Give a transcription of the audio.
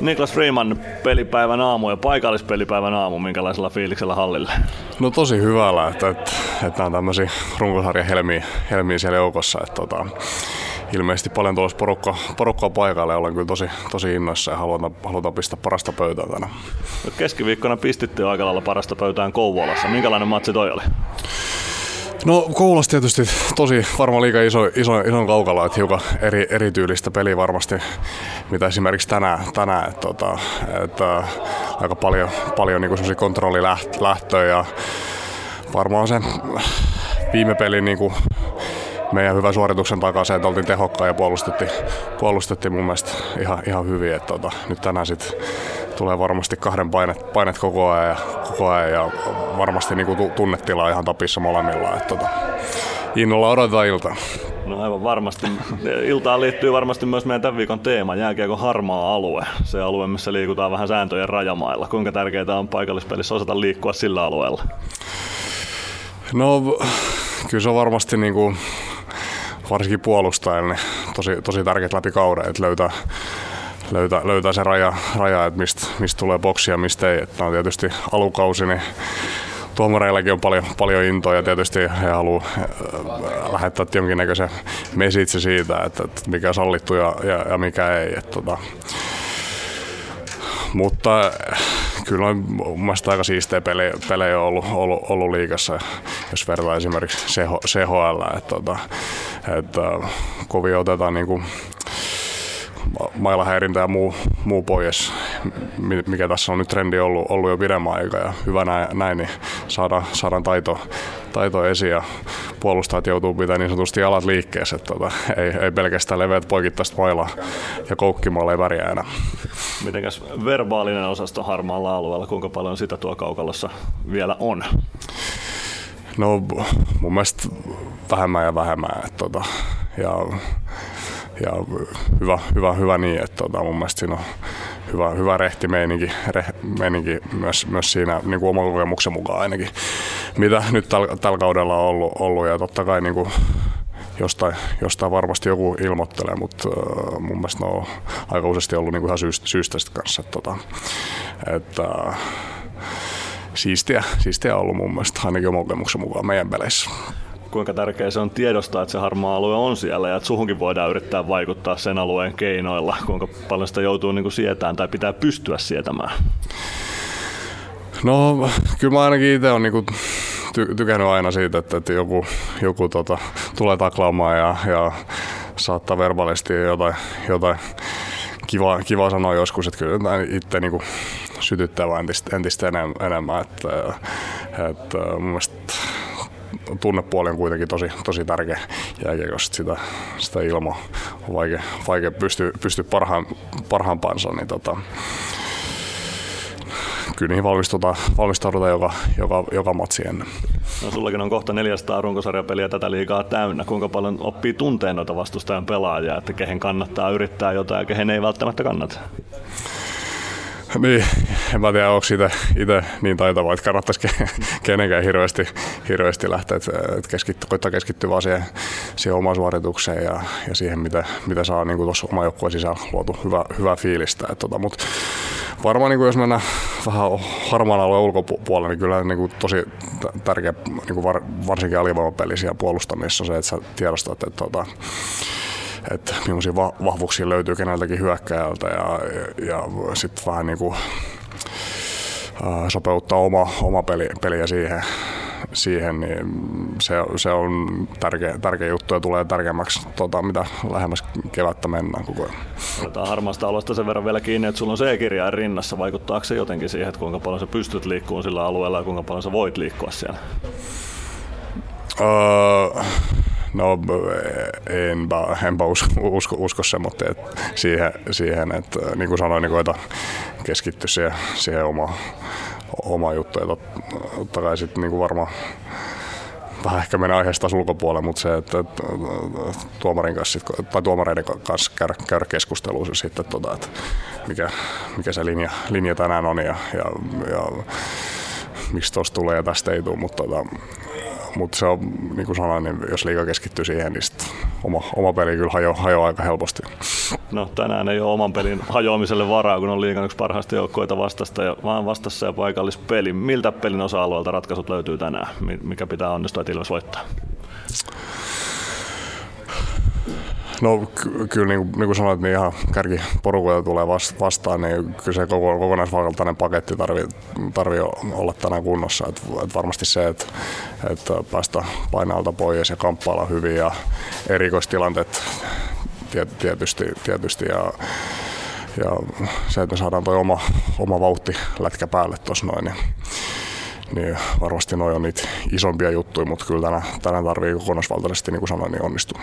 Niklas Freeman, pelipäivän aamu ja paikallispelipäivän aamu, minkälaisella fiiliksellä hallille? No tosi hyvällä, että, että, että on tämmöisiä runkosarjan helmiä, helmiä siellä joukossa. Että, tota, ilmeisesti paljon tulossa porukka, porukkaa paikalle ja olen kyllä tosi, tosi innoissa ja halutaan, halutaan pistää parasta pöytään tänään. Keskiviikkona pistitte aika lailla parasta pöytään Kouvolassa. Minkälainen matsi toi oli? No Koulas tietysti tosi varmaan liikaa iso, iso, ison kaukalla, että hiukan eri, erityylistä peliä varmasti, mitä esimerkiksi tänään, tänään että, tota, että aika paljon, paljon niin kontrollilähtöä ja varmaan se viime peli niin kuin meidän hyvän suorituksen takaa se, että oltiin tehokkaan ja puolustettiin, puolustettiin mun mielestä ihan, ihan hyvin. Että tota, nyt tänään sitten tulee varmasti kahden painet, painet koko ajan ja, koko ajan ja varmasti niinku tunnetila ihan tapissa molemmilla. Että tota, innolla odotetaan iltaa. No aivan varmasti. Iltaan liittyy varmasti myös meidän tämän viikon teema, jääkiekon harmaa alue. Se alue, missä liikutaan vähän sääntöjen rajamailla. Kuinka tärkeää on paikallispelissä osata liikkua sillä alueella? No kyllä se on varmasti niin kuin, varsinkin puolustajalle niin tosi, tosi tärkeät läpi kauden, että löytää, löytää, löytää se raja, raja että mistä mist tulee boksia mistä ei. Että on tietysti alukausi, niin tuomareillakin on paljon, paljon intoa ja tietysti he haluaa äh, lähettää jonkinnäköisen mesitse siitä, että, että mikä on sallittu ja, ja, ja mikä ei. Että, tota. Mutta kyllä on mun mielestä aika siistejä pelejä, pelejä on ollut, ollut, ollut liikassa, jos vertaa esimerkiksi CHL, että, että, että kovin otetaan niin kuin mailahäirintä ja muu, muu pois, mikä tässä on nyt trendi ollut, ollut jo pidemmän aikaa ja hyvä näin, näin niin saadaan, saadaan taito, taito esiin ja puolustajat joutuu pitämään niin sanotusti jalat liikkeessä, että tota, ei, ei pelkästään leveät poikittaista mailaa ja koukkimalla ei väriä enää. Mitenkäs verbaalinen osasto harmaalla alueella, kuinka paljon sitä tuo kaukalossa vielä on? No mun mielestä vähemmän ja vähemmän. Että, tota, ja ja hyvä, hyvä, hyvä niin, että tota, mun mielestä siinä on hyvä, hyvä rehti meininki, reh, meininki myös, myös siinä niin kuin oman kokemuksen mukaan ainakin, mitä nyt tällä täl kaudella on ollut, ollut ja totta kai niin kuin, jostain, jostain varmasti joku ilmoittelee, mutta mun mielestä ne on aika useasti ollut niin kuin ihan syystä, syystä kanssa. Että, tota, että, uh, siistiä, siistiä ollut mun mielestä ainakin oman kokemuksen mukaan meidän peleissä kuinka tärkeää se on tiedostaa, että se harmaa alue on siellä ja että suhunkin voidaan yrittää vaikuttaa sen alueen keinoilla, kuinka paljon sitä joutuu niin kuin sietään tai pitää pystyä sietämään? No kyllä mä ainakin itse olen niin ty- tykännyt aina siitä, että, että joku, joku tota, tulee taklaamaan ja, ja saattaa verbaalisti jotain, jotain kiva, kiva sanoa joskus, että kyllä itse niin sytyttää entistä, entistä enemmän. Että, että mun mielestä tunnepuoli on kuitenkin tosi, tosi tärkeä jääkiekossa, sitä, sitä ilmaa on vaikea, vaikea pystyä pysty parhaan, parhaampaansa, niin tota, kyllä niihin valmistaudutaan, valmistaudutaan joka, joka, joka matsi ennen. No sullakin on kohta 400 runkosarjapeliä tätä liigaa täynnä. Kuinka paljon oppii tunteen noita vastustajan pelaajia, että kehen kannattaa yrittää jotain ja kehen ei välttämättä kannata? Niin, en mä tiedä, onko itse, itse niin taitava, että kannattaisi kenenkään hirveästi, hirveästi lähteä, että keskitty, koittaa keskittyä vaan siihen, siihen omaan suoritukseen ja, ja siihen, mitä, mitä saa niin tuossa oma joukkueen sisällä luotu hyvä, hyvä fiilistä. Että, tota, mutta varmaan niin kuin jos mennään vähän harmaan alueen ulkopuolelle, niin kyllä niin kuin tosi tärkeä niin kuin var, varsinkin alivoimapelisiä puolustamisessa se, että sä tiedostat, että, että, tota, että millaisia vahvuuksia löytyy keneltäkin hyökkäjältä ja, ja, ja sitten vähän niin kuin, sopeuttaa oma, oma peli, peliä siihen, siihen, niin se, se on tärkeä, tärkeä juttu ja tulee tärkeämmäksi, tota, mitä lähemmäs kevättä mennään koko ajan. Otetaan harmaasta alueesta sen verran vielä kiinni, että sulla on C-kirjain rinnassa. Vaikuttaako se jotenkin siihen, että kuinka paljon sä pystyt liikkumaan sillä alueella ja kuinka paljon sä voit liikkua siellä? Öö, No enpä, enpä usko, usko, usko semmoinen, että siihen, siihen, että niin kuin sanoin, niin koita keskittyä siihen, siihen oma, oma juttu. Ja totta kai sitten niin varmaan vähän ehkä menee aiheesta ulkopuolelle, mutta se, että, tuomarin kanssa, tai tuomareiden kanssa käydä, käydä keskustelua sitten, tota, että mikä, mikä se linja, linja tänään on ja, ja, ja miksi tuosta tulee ja tästä ei tule, mutta tota, mutta se on, niin kuin sanoin, niin jos liikaa keskittyy siihen, niin oma, oma peli kyllä hajoaa hajo aika helposti. No tänään ei ole oman pelin hajoamiselle varaa, kun on liikan yksi parhaista joukkoita vastasta ja vaan vastassa ja paikallispeli. Miltä pelin osa-alueelta ratkaisut löytyy tänään? Mikä pitää onnistua, että Ilves voittaa? No ky- kyllä niin niin kuin sanoit, niin ihan kärkiporukoita tulee vastaan, niin kyllä se koko, kokonaisvaltainen paketti tarvii, tarvii olla tänään kunnossa. Et, et varmasti se, että, että päästä painalta pois ja kamppailla hyvin ja erikoistilanteet tietysti, tietysti ja, ja se, että me saadaan tuo oma, oma vauhti lätkä päälle tuossa noin, niin niin varmasti noin on niitä isompia juttuja, mutta kyllä tänään, tänään tarvii kokonaisvaltaisesti, niin kuin sanoin, niin onnistua.